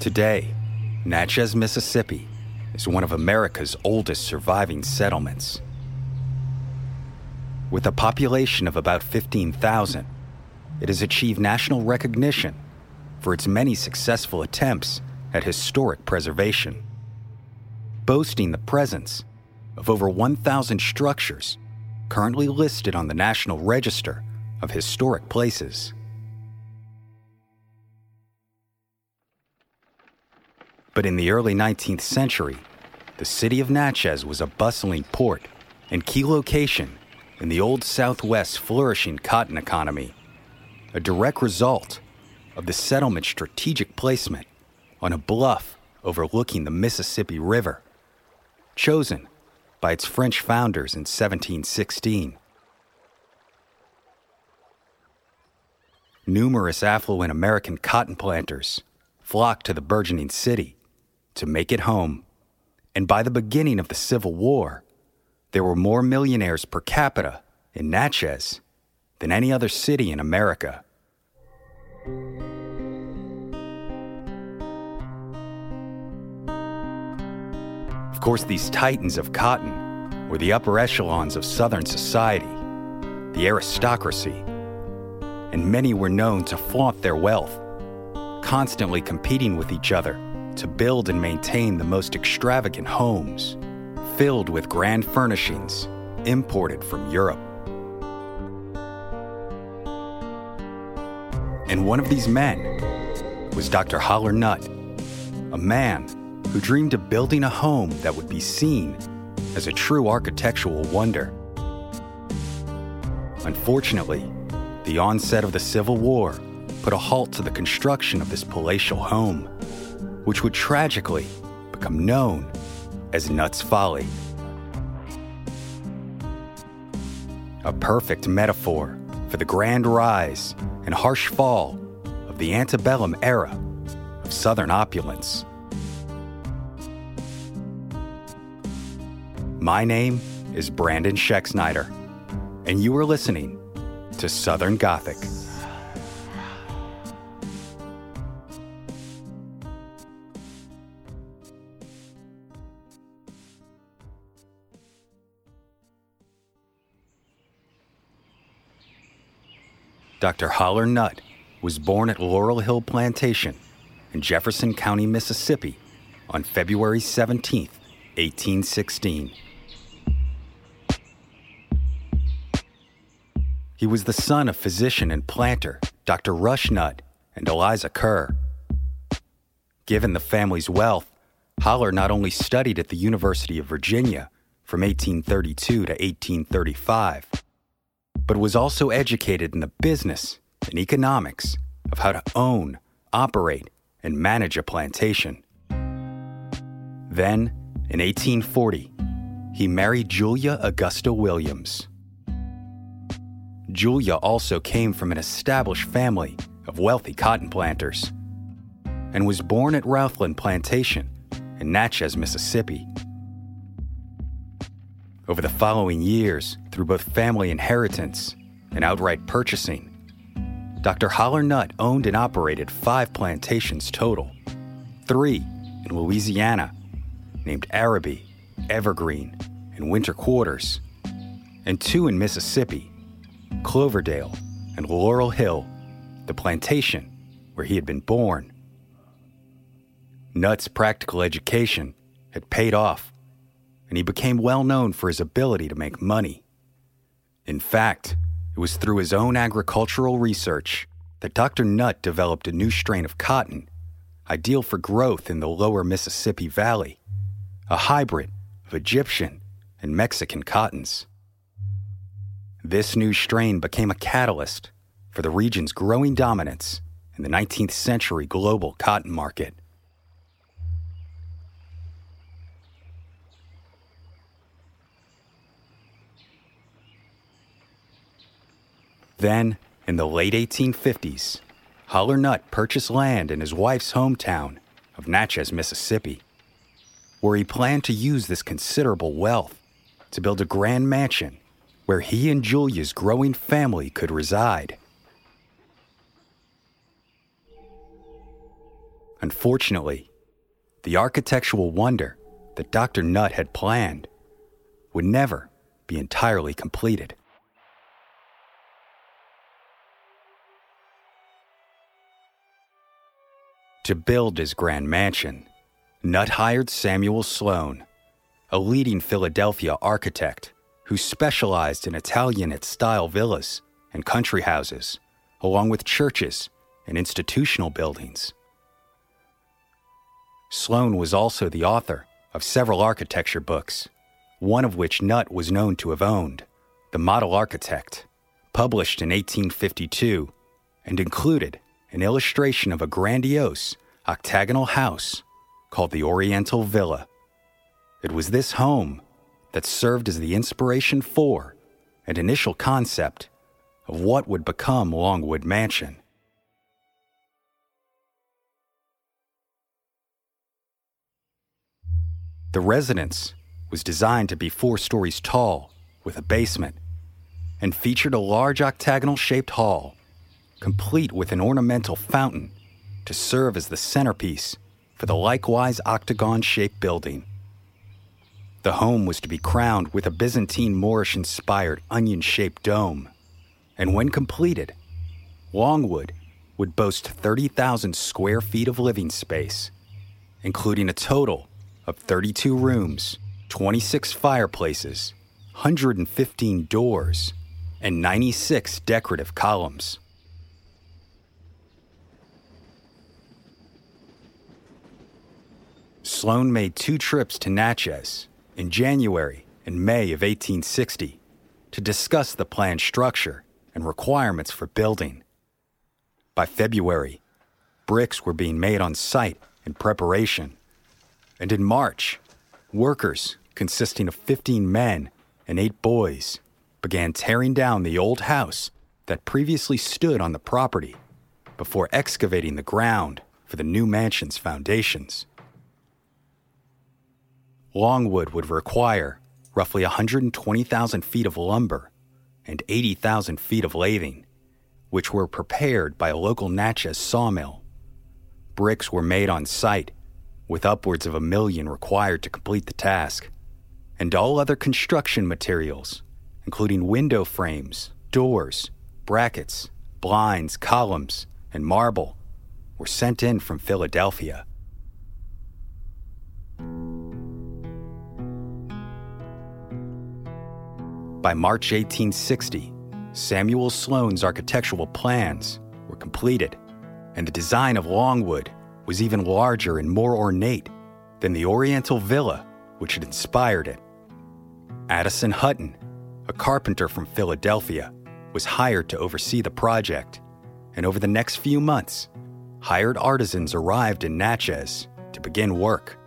Today, Natchez, Mississippi is one of America's oldest surviving settlements. With a population of about 15,000, it has achieved national recognition for its many successful attempts at historic preservation, boasting the presence of over 1,000 structures currently listed on the National Register of Historic Places. But in the early 19th century, the city of Natchez was a bustling port and key location in the old Southwest's flourishing cotton economy, a direct result of the settlement's strategic placement on a bluff overlooking the Mississippi River, chosen by its French founders in 1716. Numerous affluent American cotton planters flocked to the burgeoning city to make it home. And by the beginning of the Civil War, there were more millionaires per capita in Natchez than any other city in America. Of course, these titans of cotton were the upper echelons of Southern society, the aristocracy, and many were known to flaunt their wealth, constantly competing with each other to build and maintain the most extravagant homes, filled with grand furnishings imported from Europe. And one of these men was Dr. Haller Nutt, a man who dreamed of building a home that would be seen as a true architectural wonder. Unfortunately, the onset of the Civil War put a halt to the construction of this palatial home which would tragically become known as Nutt's Folly. A perfect metaphor for the grand rise and harsh fall of the antebellum era of Southern opulence. My name is Brandon Schexnayder, and you are listening to Southern Gothic. Dr. Haller Nutt was born at Laurel Hill Plantation in Jefferson County, Mississippi on February 17, 1816. He was the son of physician and planter Dr. Rush Nutt and Eliza Kerr. Given the family's wealth, Haller not only studied at the University of Virginia from 1832 to 1835, but was also educated in the business and economics of how to own, operate, and manage a plantation. Then, in 1840, he married Julia Augusta Williams. Julia also came from an established family of wealthy cotton planters and was born at Routhland Plantation in Natchez, Mississippi. Over the following years, through both family inheritance and outright purchasing, Dr. Haller Nutt owned and operated five plantations total three in Louisiana, named Araby, Evergreen, and Winter Quarters, and two in Mississippi, Cloverdale and Laurel Hill, the plantation where he had been born. Nutt's practical education had paid off, and he became well known for his ability to make money. In fact, it was through his own agricultural research that Dr. Nutt developed a new strain of cotton, ideal for growth in the lower Mississippi Valley, a hybrid of Egyptian and Mexican cottons. This new strain became a catalyst for the region's growing dominance in the 19th century global cotton market. Then, in the late 1850s, Haller Nutt purchased land in his wife's hometown of Natchez, Mississippi, where he planned to use this considerable wealth to build a grand mansion where he and Julia's growing family could reside. Unfortunately, the architectural wonder that Dr. Nutt had planned would never be entirely completed. To build his grand mansion, Nutt hired Samuel Sloan, a leading Philadelphia architect who specialized in Italianate style villas and country houses, along with churches and institutional buildings. Sloan was also the author of several architecture books, one of which Nutt was known to have owned, The Model Architect, published in 1852 and included an illustration of a grandiose octagonal house called the Oriental Villa. It was this home that served as the inspiration for and initial concept of what would become Longwood Mansion. The residence was designed to be four stories tall with a basement and featured a large octagonal shaped hall, complete with an ornamental fountain to serve as the centerpiece for the likewise octagon shaped building. The home was to be crowned with a Byzantine Moorish inspired onion shaped dome, and when completed, Longwood would boast 30,000 square feet of living space, including a total of 32 rooms, 26 fireplaces, 115 doors, and 96 decorative columns. Sloan made two trips to Natchez in January and May of 1860 to discuss the planned structure and requirements for building. By February, bricks were being made on site in preparation. And in March, workers consisting of 15 men and 8 boys began tearing down the old house that previously stood on the property before excavating the ground for the new mansion's foundations. Longwood would require roughly 120,000 feet of lumber and 80,000 feet of lathing, which were prepared by a local Natchez sawmill. Bricks were made on site, with upwards of a million required to complete the task, and all other construction materials, including window frames, doors, brackets, blinds, columns, and marble, were sent in from Philadelphia. By March 1860, Samuel Sloan's architectural plans were completed, and the design of Longwood was even larger and more ornate than the Oriental villa which had inspired it. Addison Hutton, a carpenter from Philadelphia, was hired to oversee the project, and over the next few months, hired artisans arrived in Natchez to begin work.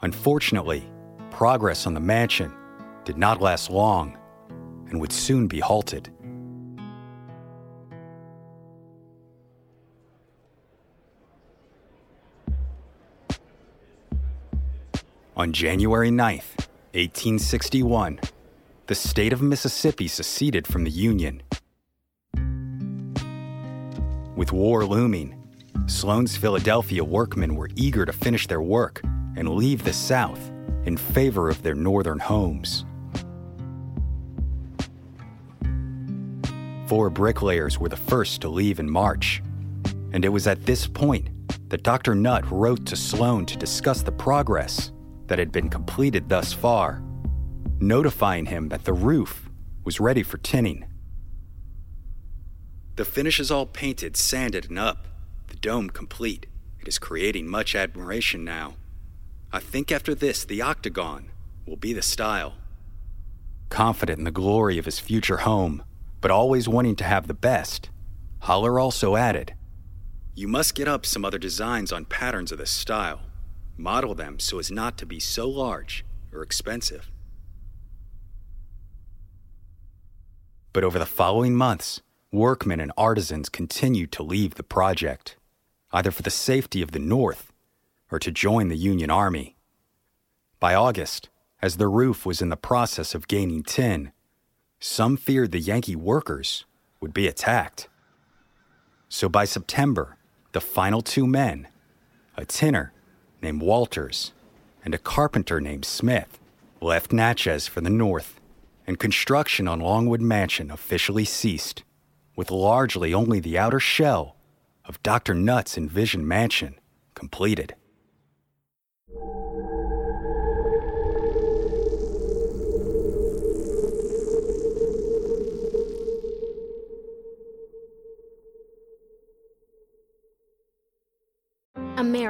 Unfortunately, progress on the mansion did not last long and would soon be halted. On January 9th, 1861, the state of Mississippi seceded from the Union. With war looming, Sloan's Philadelphia workmen were eager to finish their work and leave the South in favor of their northern homes. Four bricklayers were the first to leave in March, and it was at this point that Dr. Nutt wrote to Sloan to discuss the progress that had been completed thus far, notifying him that the roof was ready for tinning. The finish is all painted, sanded, and up, the dome complete. It is creating much admiration now. I think after this, the octagon will be the style. Confident in the glory of his future home, but always wanting to have the best, Haller also added You must get up some other designs on patterns of this style. Model them so as not to be so large or expensive. But over the following months, workmen and artisans continued to leave the project, either for the safety of the North or to join the Union Army. By August, as the roof was in the process of gaining tin, some feared the Yankee workers would be attacked. So by September, the final two men, a tinner named Walters and a carpenter named Smith, left Natchez for the north, and construction on Longwood Mansion officially ceased, with largely only the outer shell of Dr. Nutt's envisioned mansion completed.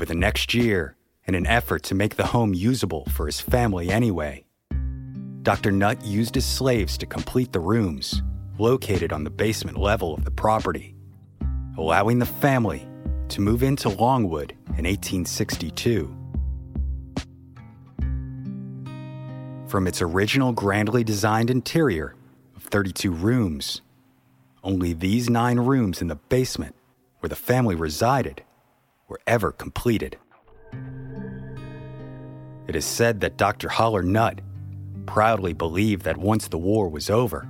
Over the next year, in an effort to make the home usable for his family anyway, Dr. Nutt used his slaves to complete the rooms located on the basement level of the property, allowing the family to move into Longwood in 1862. From its original grandly designed interior of 32 rooms, only these nine rooms in the basement where the family resided were ever completed. It is said that Dr. Haller Nutt proudly believed that once the war was over,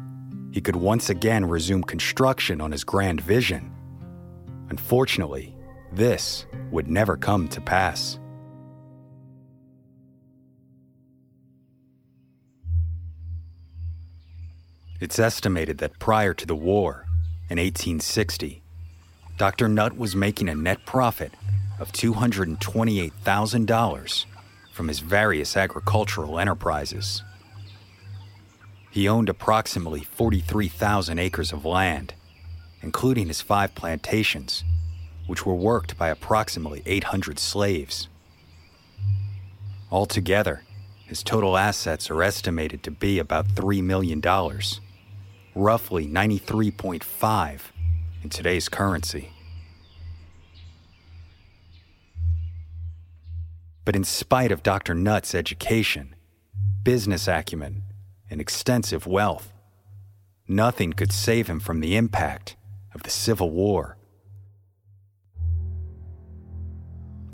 he could once again resume construction on his grand vision. Unfortunately, this would never come to pass. It's estimated that prior to the war, in 1860, Dr. Nutt was making a net profit of $228,000 from his various agricultural enterprises. He owned approximately 43,000 acres of land, including his five plantations, which were worked by approximately 800 slaves. Altogether, his total assets are estimated to be about $3 million, roughly 93.5 in today's currency. But in spite of Dr. Nutt's education, business acumen, and extensive wealth, nothing could save him from the impact of the Civil War.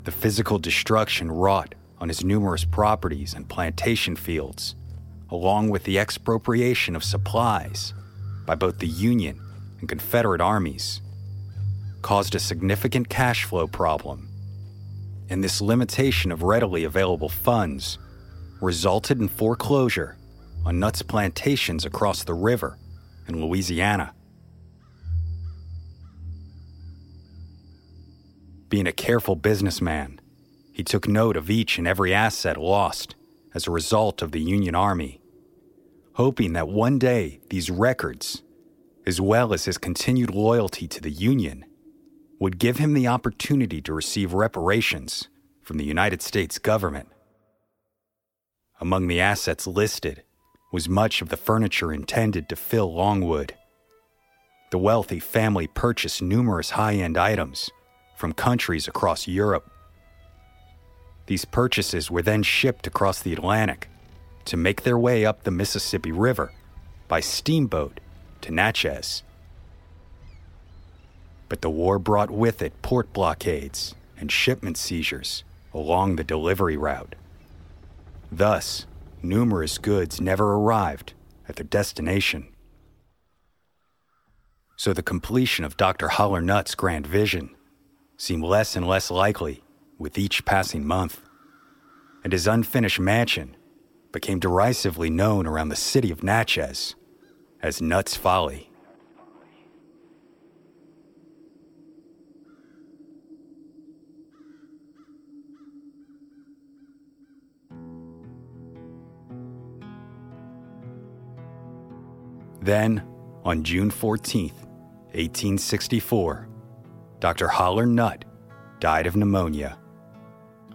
The physical destruction wrought on his numerous properties and plantation fields, along with the expropriation of supplies by both the Union and Confederate armies, caused a significant cash flow problem. And this limitation of readily available funds resulted in foreclosure on Nutt's plantations across the river in Louisiana. Being a careful businessman, he took note of each and every asset lost as a result of the Union Army, hoping that one day these records, as well as his continued loyalty to the Union, would give him the opportunity to receive reparations from the United States government. Among the assets listed was much of the furniture intended to fill Longwood. The wealthy family purchased numerous high end items from countries across Europe. These purchases were then shipped across the Atlantic to make their way up the Mississippi River by steamboat to Natchez. But the war brought with it port blockades and shipment seizures along the delivery route. Thus, numerous goods never arrived at their destination. So the completion of Dr. Haller Nutt's grand vision seemed less and less likely with each passing month, and his unfinished mansion became derisively known around the city of Natchez as Nutt's Folly. Then, on June 14, 1864, Dr. Haller Nutt died of pneumonia.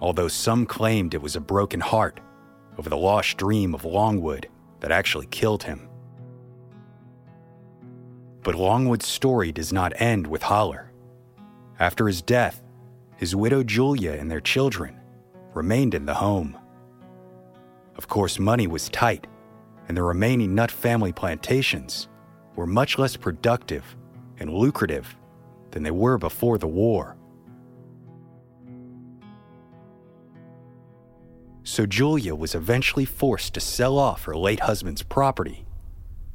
Although some claimed it was a broken heart over the lost dream of Longwood that actually killed him. But Longwood's story does not end with Haller. After his death, his widow Julia and their children remained in the home. Of course, money was tight, and the remaining Nutt family plantations were much less productive and lucrative than they were before the war. So Julia was eventually forced to sell off her late husband's property,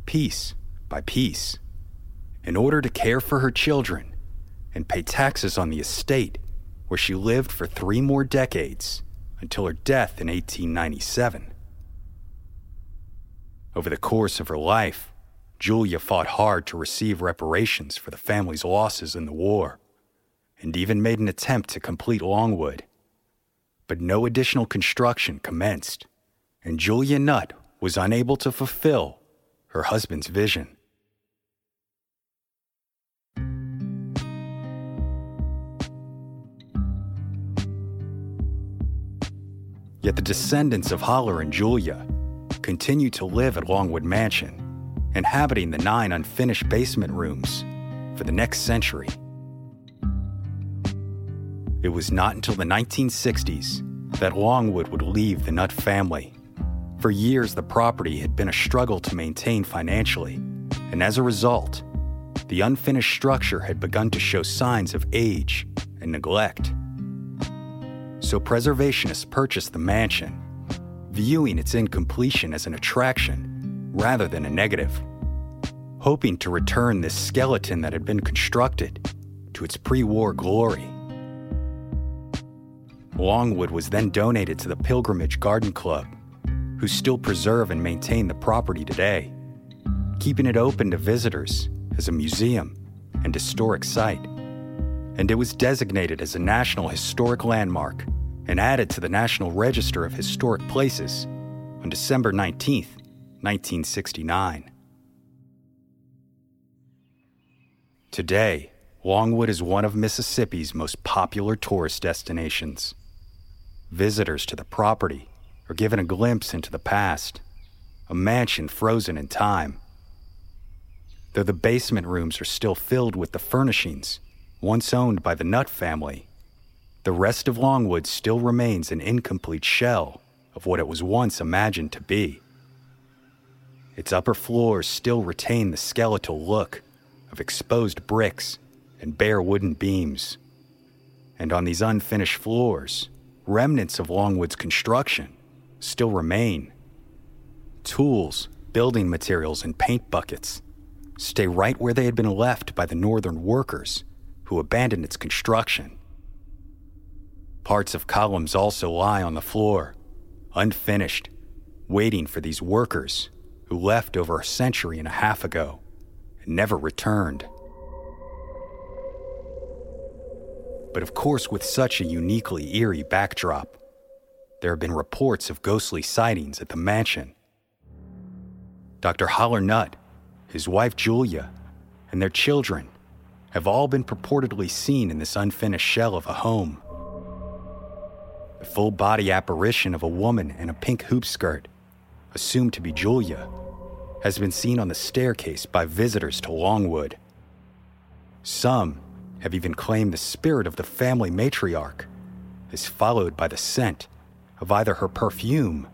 piece by piece, in order to care for her children and pay taxes on the estate where she lived for three more decades until her death in 1897. Over the course of her life, Julia fought hard to receive reparations for the family's losses in the war, and even made an attempt to complete Longwood. But no additional construction commenced, and Julia Nutt was unable to fulfill her husband's vision. Yet the descendants of Haller and Julia continue to live at Longwood Mansion, inhabiting the nine unfinished basement rooms for the next century. It was not until the 1960s that Longwood would leave the Nutt family. For years, the property had been a struggle to maintain financially, and as a result, the unfinished structure had begun to show signs of age and neglect. So preservationists purchased the mansion, viewing its incompletion as an attraction rather than a negative, hoping to return this skeleton that had been constructed to its pre war glory. Longwood was then donated to the Pilgrimage Garden Club, who still preserve and maintain the property today, keeping it open to visitors as a museum and historic site. And it was designated as a National Historic Landmark and added to the National Register of Historic Places on December 19, 1969. Today, Longwood is one of Mississippi's most popular tourist destinations. Visitors to the property are given a glimpse into the past, a mansion frozen in time. Though the basement rooms are still filled with the furnishings once owned by the Nutt family, the rest of Longwood still remains an incomplete shell of what it was once imagined to be. Its upper floors still retain the skeletal look of exposed bricks and bare wooden beams. And on these unfinished floors, remnants of Longwood's construction still remain. Tools, building materials, and paint buckets stay right where they had been left by the northern workers who abandoned its construction. Parts of columns also lie on the floor, unfinished, waiting for these workers who left over a century and a half ago and never returned. But of course, with such a uniquely eerie backdrop, there have been reports of ghostly sightings at the mansion. Dr. Haller Nutt, his wife Julia, and their children have all been purportedly seen in this unfinished shell of a home. Full body apparition of a woman in a pink hoop skirt, assumed to be Julia, has been seen on the staircase by visitors to Longwood. Some have even claimed the spirit of the family matriarch is followed by the scent of either her perfume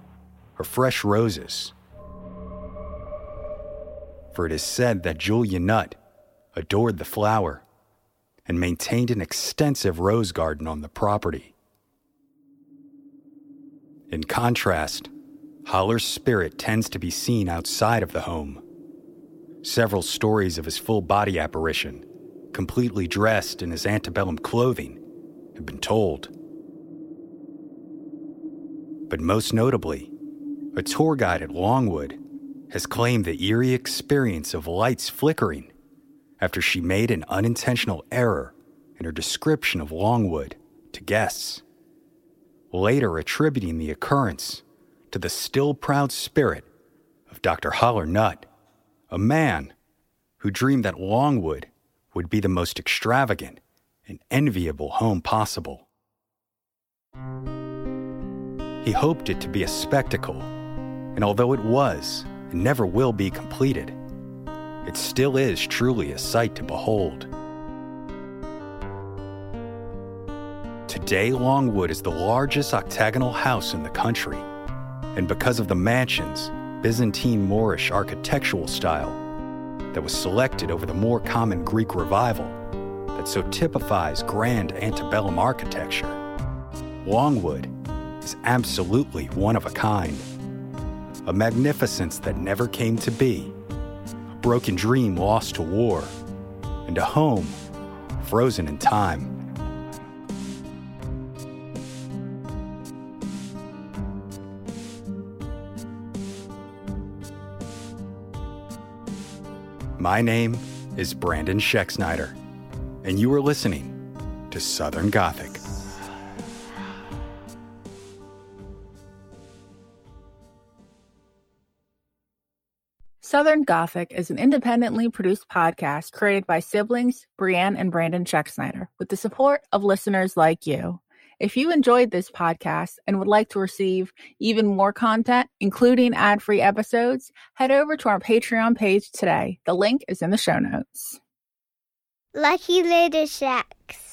or fresh roses. For it is said that Julia Nutt adored the flower and maintained an extensive rose garden on the property. In contrast, Haller's spirit tends to be seen outside of the home. Several stories of his full body apparition, completely dressed in his antebellum clothing, have been told. But most notably, a tour guide at Longwood has claimed the eerie experience of lights flickering after she made an unintentional error in her description of Longwood to guests, later attributing the occurrence to the still proud spirit of Dr. Haller Nutt, a man who dreamed that Longwood would be the most extravagant and enviable home possible. He hoped it to be a spectacle, and although it was and never will be completed, it still is truly a sight to behold. Today, Longwood is the largest octagonal house in the country, and because of the mansion's Byzantine Moorish architectural style that was selected over the more common Greek revival that so typifies grand antebellum architecture, Longwood is absolutely one of a kind. A magnificence that never came to be, a broken dream lost to war, and a home frozen in time. My name is Brandon Schexnayder, and you are listening to Southern Gothic. Southern Gothic is an independently produced podcast created by siblings Brienne and Brandon Schexnayder with the support of listeners like you. If you enjoyed this podcast and would like to receive even more content, including ad free episodes, head over to our Patreon page today. The link is in the show notes. Lucky Little Shacks.